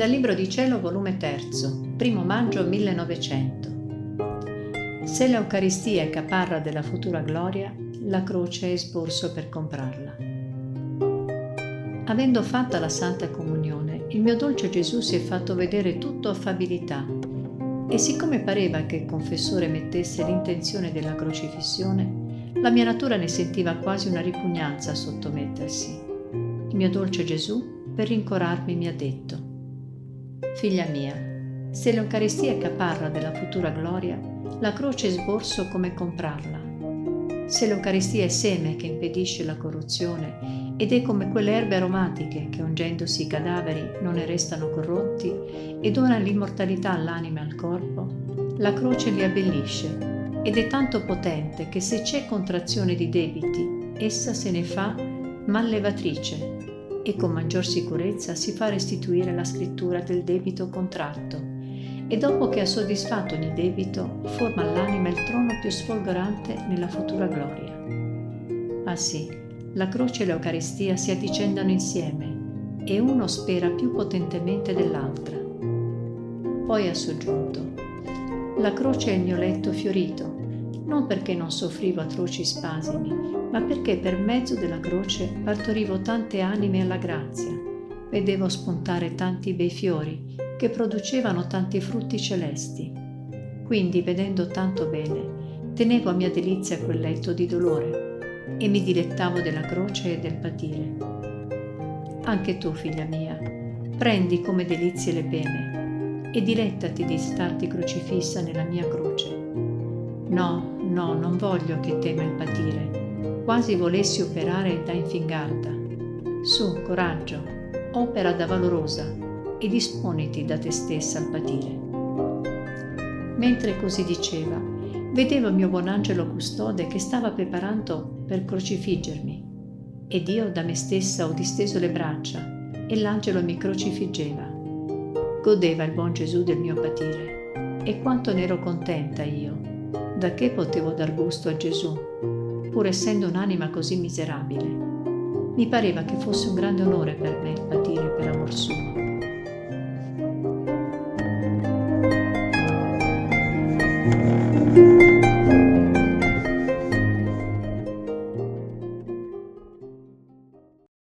Dal Libro di Cielo, volume 3, 1 maggio 1900. Se l'Eucaristia è caparra della futura gloria, la croce è esborso per comprarla. Avendo fatta la Santa Comunione, il mio dolce Gesù si è fatto vedere tutto affabilità e siccome pareva che il confessore mettesse l'intenzione della crocifissione, la mia natura ne sentiva quasi una ripugnanza a sottomettersi. Il mio dolce Gesù, per rincorarmi, mi ha detto Figlia mia, se l'Eucaristia è caparra della futura gloria, la croce è sborso come comprarla. Se l'Eucaristia è seme che impedisce la corruzione ed è come quelle erbe aromatiche che ungendosi i cadaveri non ne restano corrotti e donano l'immortalità all'anima e al corpo, la croce li abbellisce ed è tanto potente che se c'è contrazione di debiti, essa se ne fa mallevatrice e con maggior sicurezza si fa restituire la scrittura del debito contratto e dopo che ha soddisfatto ogni debito forma all'anima il trono più sfolgorante nella futura gloria. Ah sì, la croce e l'Eucaristia si addicendano insieme e uno spera più potentemente dell'altra. Poi ha soggiunto, la croce è il mio letto fiorito, non perché non soffrivo atroci spasimi, ma perché per mezzo della croce partorivo tante anime alla grazia, vedevo spuntare tanti bei fiori che producevano tanti frutti celesti. Quindi, vedendo tanto bene, tenevo a mia delizia quel letto di dolore e mi dilettavo della croce e del patire. Anche tu, figlia mia, prendi come delizie le pene e dilettati di starti crocifissa nella mia croce. No, no, non voglio che tema il patire, quasi volessi operare da infingarda. Su, coraggio, opera da valorosa e disponiti da te stessa al patire. Mentre così diceva, vedevo il mio buon angelo custode che stava preparando per crocifiggermi ed io da me stessa ho disteso le braccia e l'angelo mi crocifiggeva. Godeva il buon Gesù del mio patire e quanto ne ero contenta io da che potevo dar gusto a Gesù, pur essendo un'anima così miserabile. Mi pareva che fosse un grande onore per me patire per amor suo. thank